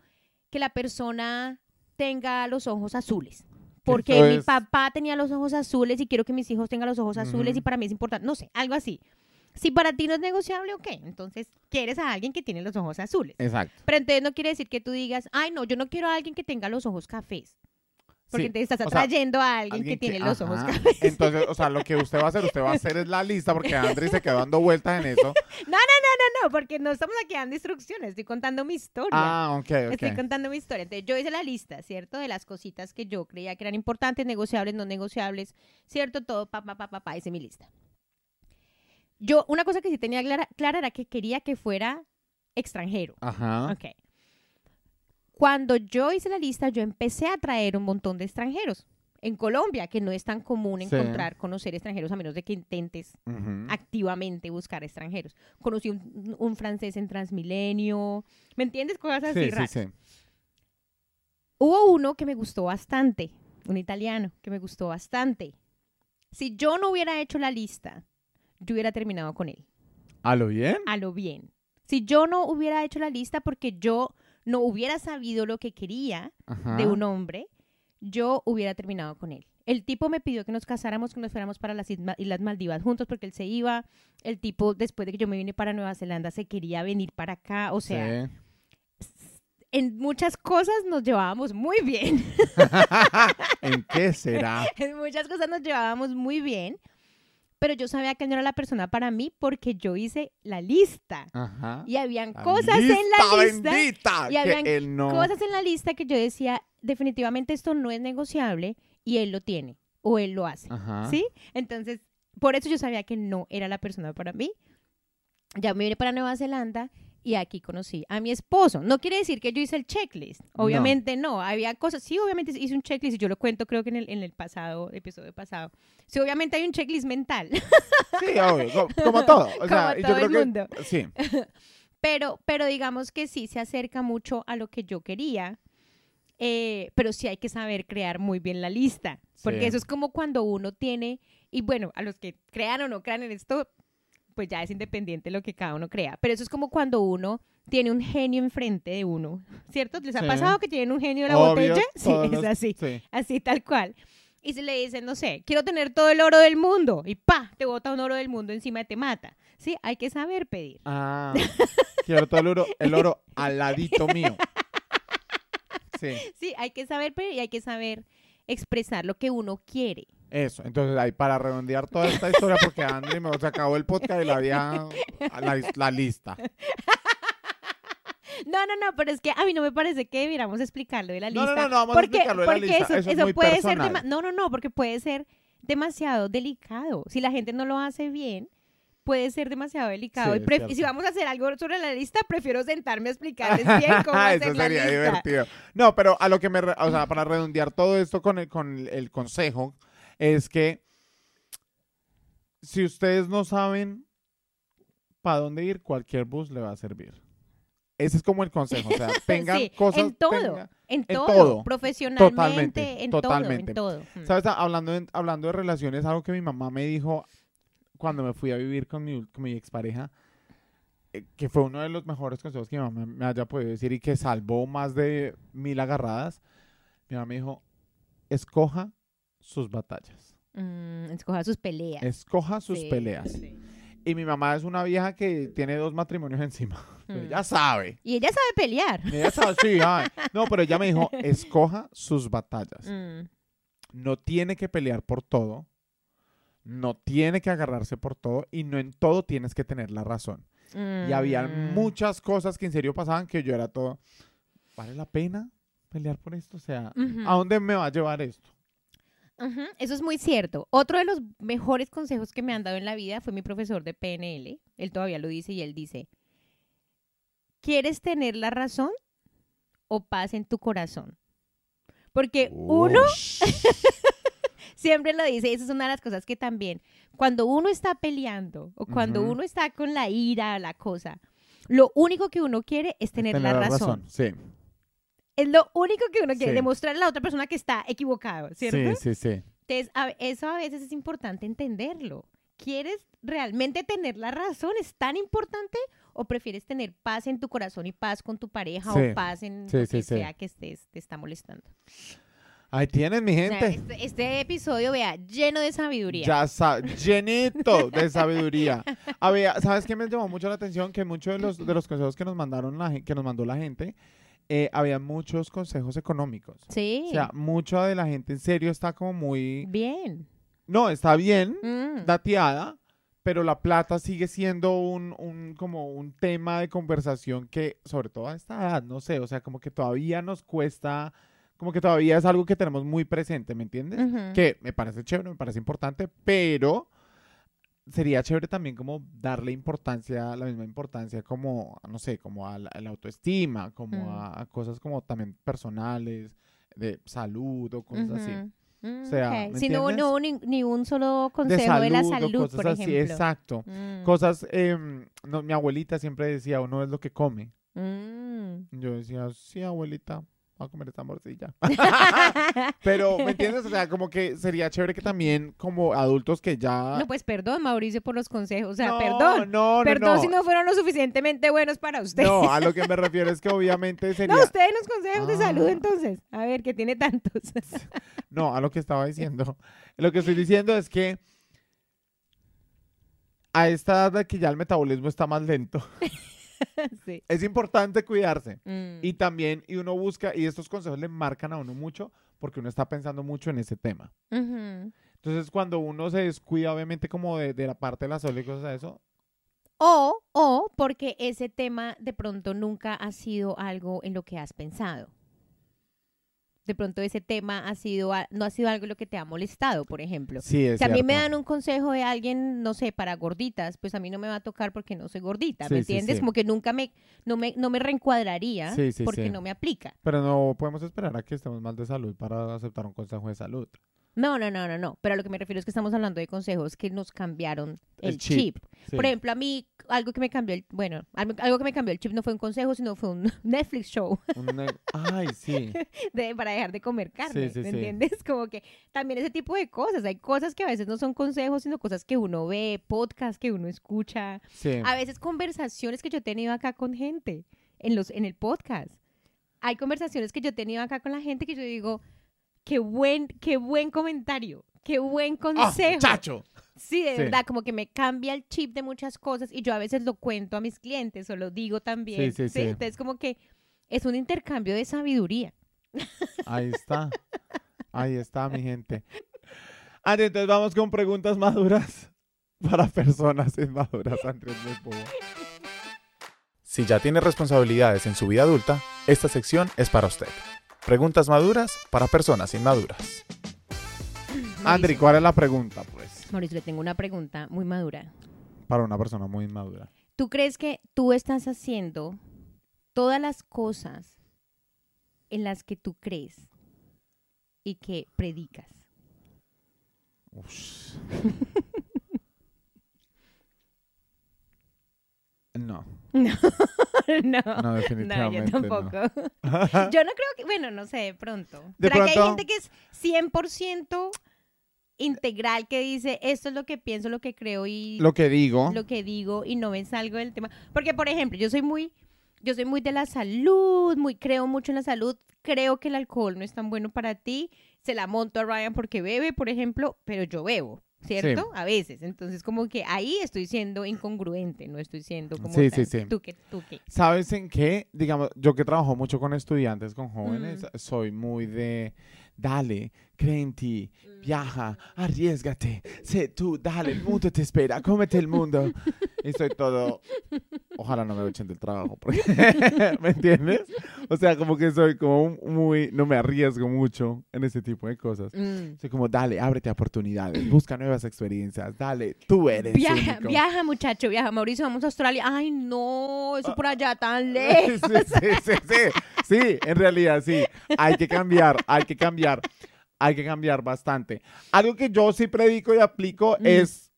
que la persona tenga los ojos azules. Porque mi papá tenía los ojos azules y quiero que mis hijos tengan los ojos azules y para mí es importante, no sé, algo así. Si para ti no es negociable, ok, entonces quieres a alguien que tiene los ojos azules. Exacto. Pero entonces no quiere decir que tú digas, ay, no, yo no quiero a alguien que tenga los ojos cafés. Porque Sí, entonces estás o sea, atrayendo a alguien, que tiene los ojos cafés. Entonces, o sea, lo que usted va a hacer, usted va a hacer es la lista porque Andrés se quedó dando vueltas en eso. No, porque no estamos aquí dando instrucciones, estoy contando mi historia. Ah, ok, Estoy ok. contando mi historia. Entonces, yo hice la lista, ¿cierto? De las cositas que yo creía que eran importantes, negociables, no negociables, ¿cierto? Todo, pa, pa, pa, pa, pa, hice mi lista. Yo, una cosa que sí tenía clara, clara era que quería que fuera extranjero. Ajá. Ok. Cuando yo hice la lista, yo empecé a traer un montón de extranjeros. En Colombia, que no es tan común Sí. encontrar, conocer extranjeros, a menos de que intentes activamente buscar extranjeros. Conocí un, un francés en Transmilenio, ¿me entiendes? Cosas así Sí, sí, raras. sí. Hubo uno que me gustó bastante, un italiano que me gustó bastante. Si yo no hubiera hecho la lista, yo hubiera terminado con él, ¿A lo bien? a lo bien. Si yo no hubiera hecho la lista porque yo no hubiera sabido lo que quería Ajá. de un hombre, yo hubiera terminado con él. El tipo me pidió que nos casáramos, que nos fuéramos para las Islas Maldivas juntos porque él se iba. El tipo, después de que yo me vine para Nueva Zelanda, se quería venir para acá. O sea, Sí. en muchas cosas nos llevábamos muy bien. ¿En qué será? en muchas cosas nos llevábamos muy bien. Pero yo sabía que no era la persona para mí porque yo hice la lista. Ajá. Y habían La cosas en la lista. bendita! y que habían él no... Cosas en la lista que yo decía, definitivamente esto no es negociable y él lo tiene o él lo hace. Ajá. ¿Sí? Entonces, por eso yo sabía que no era la persona para mí. Ya me vine para Nueva Zelanda y aquí conocí a mi esposo. No quiere decir que yo hice el checklist. Obviamente no. Había cosas. Sí, obviamente hice un checklist y yo lo cuento creo que en el, en el pasado, episodio pasado. Sí, obviamente hay un checklist mental. Sí, obvio, co- como todo. O Como sea, y yo todo creo el que mundo. sí. Pero, pero digamos que sí se acerca mucho a lo que yo quería. eh, pero sí hay que saber crear muy bien la lista. Porque Sí. eso es como cuando uno tiene, y bueno, a los que crean o no crean en esto, pues ya es independiente lo que cada uno crea. Pero eso es como cuando uno tiene un genio enfrente de uno, ¿cierto? ¿Les ha Sí. pasado que tienen un genio en la Obvio, botella? Sí, es los- así, Sí. así tal cual. Y se le dicen, no sé, quiero tener todo el oro del mundo. Y pa, te bota un oro del mundo encima y te mata. Sí, hay que saber pedir. Ah, quiero todo el oro, el oro al ladito mío. Sí, Sí, hay que saber pedir y hay que saber expresar lo que uno quiere. eso. Entonces, ahí para redondear toda esta historia, porque André me se acabó el podcast y la había la, la lista. No, no, no, pero es que a mí no me parece que debiéramos explicarlo de la lista. no, no, no, vamos porque, a explicarlo de la lista. eso, Eso, es eso muy puede personal. ser no, no, no, porque puede ser demasiado delicado. Si la gente no lo hace bien, puede ser demasiado delicado. Sí, y, y si vamos a hacer algo sobre la lista, prefiero sentarme a explicarles bien cómo hacer Eso la sería lista. divertido. No, pero a lo que me, o sea, para redondear todo esto con el, con el consejo, es que si ustedes no saben para dónde ir, cualquier bus le va a servir. Ese es como el consejo, o sea, tengan Sí, cosas. en todo, tengan- en en todo, todo. profesionalmente, Totalmente, en totalmente. todo, en todo. Mm. ¿Sabes? Hablando hablando de relaciones, algo que mi mamá me dijo cuando me fui a vivir con mi, con mi expareja, eh, que fue uno de los mejores consejos que mi mamá me haya podido decir y que salvó más de mil agarradas. Mi mamá me dijo, escoja sus batallas, Mm, escoja sus peleas. escoja sus Sí, peleas. sí. Y mi mamá es una vieja que tiene dos matrimonios encima. Mm. Ella sabe. Y ella sabe pelear. Ella sabe, sí, ay. No, pero ella me dijo, escoja sus batallas. Mm. no tiene que pelear por todo, no tiene que agarrarse por todo y no en todo tienes que tener la razón. Y había Mm. muchas cosas que en serio pasaban que yo era todo, ¿vale la pena pelear por esto? O sea. ¿a dónde me va a llevar esto? Eso es muy cierto. Otro de los mejores consejos que me han dado en la vida fue mi profesor de PNL. Él todavía lo dice y él dice, ¿quieres tener la razón o paz en tu corazón. Porque uno siempre lo dice, esa es una de las cosas que también, cuando uno está peleando o cuando uno está con la ira, la cosa, lo único que uno quiere es tener, la razón. Sí, Es lo único que uno quiere, Sí. demostrarle a la otra persona que está equivocado, ¿cierto? sí, sí, sí. Entonces, a- eso a veces es importante entenderlo. ¿Quieres realmente tener la razón? ¿Es tan importante? ¿O prefieres tener paz en tu corazón y paz con tu pareja Sí. o paz en Sí, lo que sea que estés, te está molestando? Ahí tienen, mi O sea, gente. este, este episodio, vea, lleno de sabiduría. Ya sa- llenito de sabiduría. A ver, ¿sabes qué me llamó mucho la atención? Que muchos de los, de los consejos que nos mandaron la que nos mandó la gente, eh, había muchos consejos económicos. Sí. O sea, mucha de la gente en serio está como muy... Bien. No, está bien, Mm. dateada, pero la plata sigue siendo un, un, como un tema de conversación que, sobre todo a esta edad, no sé, o sea, como que todavía nos cuesta, como que todavía es algo que tenemos muy presente, ¿me entiendes? Que me parece chévere, me parece importante, pero sería chévere también como darle importancia, la misma importancia como, no sé, como a la, a la autoestima, como Mm. a, a cosas como también personales, de salud o cosas así. Ujú. Mm, O sea, ok. ¿me Si no, no hubo ni, ni un solo consejo de, la o salud, cosas por así, ejemplo. exacto. Mm. Cosas, em, no, mi abuelita siempre decía, uno es lo que come. Mm. Yo decía, sí, abuelita, voy a comer esta morcilla. Pero, ¿me entiendes? O sea, como que sería chévere que también como adultos que ya... No, pues perdón, Mauricio, por los consejos. O sea, No, perdón. No, no, perdón no. si no fueron lo suficientemente buenos para usted. No, a lo que me refiero es que obviamente sería... No, usted los consejos de salud Ah. entonces. A ver, que tiene tantos. No, a lo que estaba diciendo. Lo que estoy diciendo es que a esta edad de que ya el metabolismo está más lento, sí. es importante cuidarse. Mm. Y también, y uno busca, y estos consejos le marcan a uno mucho porque uno está pensando mucho en ese tema. Entonces, cuando uno se descuida, obviamente, como de, de la parte de la salud y cosas de eso, O, o porque ese tema de pronto nunca ha sido algo en lo que has pensado. De pronto ese tema ha sido, no ha sido algo lo que te ha molestado, por ejemplo. sí, es Si a mí me dan un consejo de alguien, no sé, para gorditas, pues a mí no me va a tocar porque no soy gordita, Sí, ¿me entiendes? sí. Como que nunca me, no me, no me reencuadraría porque no me aplica. Pero no podemos esperar a que estemos mal de salud para aceptar un consejo de salud. No, no, no, no, no. Pero a lo que me refiero es que estamos hablando de consejos que nos cambiaron el, El chip. chip. Sí. Por ejemplo, a mí, algo que me cambió el, bueno, algo, que me cambió el chip no fue un consejo, sino fue un Netflix show Ay, sí. de, para dejar de comer carne, sí, ¿me sí. entiendes? Como que también ese tipo de cosas. Hay cosas que a veces no son consejos, sino cosas que uno ve, podcasts que uno escucha. Sí. A veces conversaciones que yo he tenido acá con gente en, los, en el podcast. Hay conversaciones que yo he tenido acá con la gente que yo digo, qué buen, qué buen comentario, qué buen ¡Ah, consejo. muchacho! Sí, de Sí. verdad, como que me cambia el chip de muchas cosas y yo a veces lo cuento a mis clientes o lo digo también. Sí, sí, sí. Entonces como que es un intercambio de sabiduría. Ahí está. Ahí está, mi gente. Andrés, entonces vamos con preguntas maduras para personas inmaduras. Andrés. Si ya tiene responsabilidades en su vida adulta, esta sección es para usted. Preguntas maduras para personas inmaduras. Andri, ¿cuál es la pregunta, pues? Mauricio, le tengo una pregunta muy madura. Para una persona muy inmadura. ¿Tú crees que tú estás haciendo todas las cosas en las que tú crees y que predicas? Ush. No, No, no, no, definitivamente yo no. tampoco. Yo no creo que, bueno, no sé, de pronto. De ¿Será que hay gente que es 100% integral que dice esto es lo que pienso, lo que creo y Lo que digo, lo que digo y no me salgo del tema? Porque, por ejemplo, yo soy muy, yo soy muy de la salud, muy creo mucho en la salud, creo que el alcohol no es tan bueno para ti, se la monto a Ryan porque bebe, por ejemplo, pero yo bebo. ¿Cierto? A veces. Entonces, como que ahí estoy siendo incongruente, no estoy siendo como. Sí, tan- sí, sí. ¿Tú qué? ¿sabes en qué? Digamos, yo que trabajo mucho con estudiantes, con jóvenes, Mm. soy muy de, dale, cree en ti, viaja, arriesgate, sé tú, dale, el mundo te espera, cómete el mundo. Y soy todo, ojalá no me echen del trabajo, porque, ¿me entiendes? O sea, como que soy como muy, no me arriesgo mucho en ese tipo de cosas. Mm. Soy como, dale, ábrete a oportunidades, busca nuevas experiencias, dale, tú eres Viaja, único. viaja, muchacho, viaja. Mauricio, vamos a Australia. Ay, no, eso por allá tan Sí, lejos. sí, sí, sí. Sí, en realidad sí. Hay que cambiar, hay que cambiar. Hay que cambiar bastante. Algo que yo sí predico y aplico Mm. es,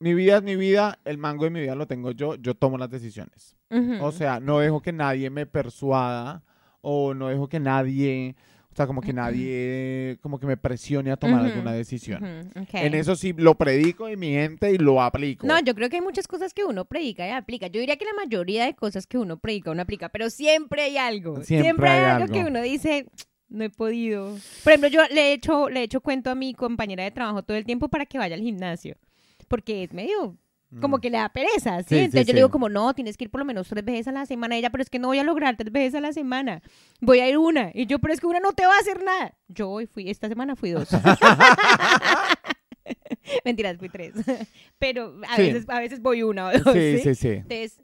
mi vida es mi vida, el mango de mi vida lo tengo yo, yo tomo las decisiones. O sea, no dejo que nadie me persuada o no dejo que nadie, o sea, como que nadie, como que me presione a tomar Ujú, alguna decisión. En eso sí lo predico en mi gente y lo aplico. No, yo creo que hay muchas cosas que uno predica y aplica. Yo diría que la mayoría de cosas que uno predica, uno aplica, pero siempre hay algo. Siempre hay, hay algo, algo. que uno dice, no he podido. Por ejemplo, yo le he hecho, le he hecho cuento a mi compañera de trabajo todo el tiempo para que vaya al gimnasio, porque es medio como Mm. que le da pereza, ¿sí? Sí, sí, Entonces yo sí. le digo como, no, tienes que ir por lo menos tres veces a la semana. Ella, pero es que no voy a lograr tres veces a la semana. Voy a ir una. Y yo, pero es que una no te va a hacer nada. Yo hoy fui, esta semana fui dos. Mentiras, fui tres. Pero a, veces, a veces voy una o dos. Sí, ¿sí? sí, sí. Entonces,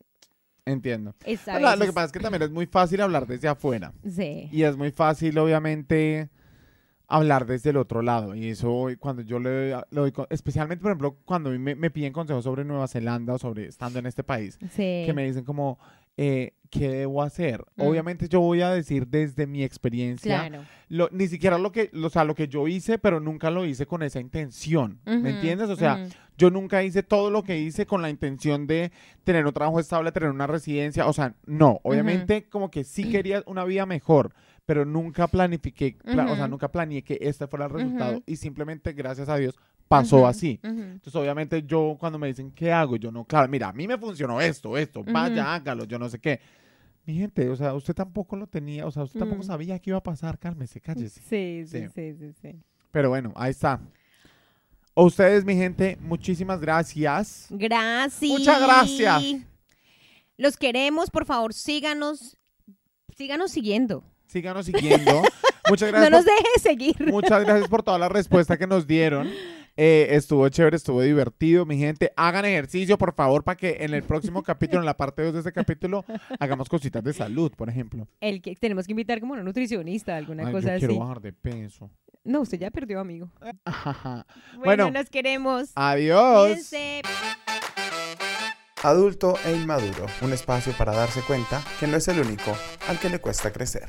Entiendo. es a Bueno, Lo que pasa es que también es muy fácil hablar desde afuera. Sí. Y es muy fácil, obviamente, hablar desde el otro lado. Y eso, cuando yo le, le doy, especialmente, por ejemplo, cuando a mí me, me piden consejos sobre Nueva Zelanda o sobre estando en este país, Sí. que me dicen como, eh, ¿qué debo hacer? Mm. Obviamente yo voy a decir desde mi experiencia, Claro. lo- ni siquiera lo que, lo, o sea, lo que yo hice, pero nunca lo hice con esa intención. ¿Me entiendes? O sea, yo nunca hice todo lo que hice con la intención de tener un trabajo estable, tener una residencia. O sea, no. Obviamente, como que sí quería una vida mejor, pero nunca planifiqué, pla- o sea, nunca planeé que este fuera el resultado. Y simplemente, gracias a Dios, pasó así. Entonces, obviamente, yo cuando me dicen, ¿qué hago? Yo no, claro, mira, a mí me funcionó esto, esto, vaya, hágalo, yo no sé qué. Mi gente, o sea, usted tampoco lo tenía, o sea, usted tampoco Mm. sabía que iba a pasar, cálmese, cállese. Sí, sí, Sí. sí, sí, sí. Pero bueno, ahí está. A ustedes, mi gente, muchísimas gracias. Gracias. Muchas gracias. Los queremos, por favor, síganos, síganos siguiendo. Síganos siguiendo. Muchas No gracias, nos por, deje de seguir. muchas gracias por toda la respuesta que nos dieron. Eh, estuvo chévere, estuvo divertido, mi gente. Hagan ejercicio, por favor, para que en el próximo capítulo, en la parte 2 de este capítulo, hagamos cositas de salud, por ejemplo. El que tenemos que invitar como una nutricionista, alguna Ay, cosa yo así. quiero bajar de peso. No, usted ya perdió, amigo. Ajá. Bueno, Bueno. los queremos. Adiós. Adulto e inmaduro, un espacio para darse cuenta que no es el único al que le cuesta crecer.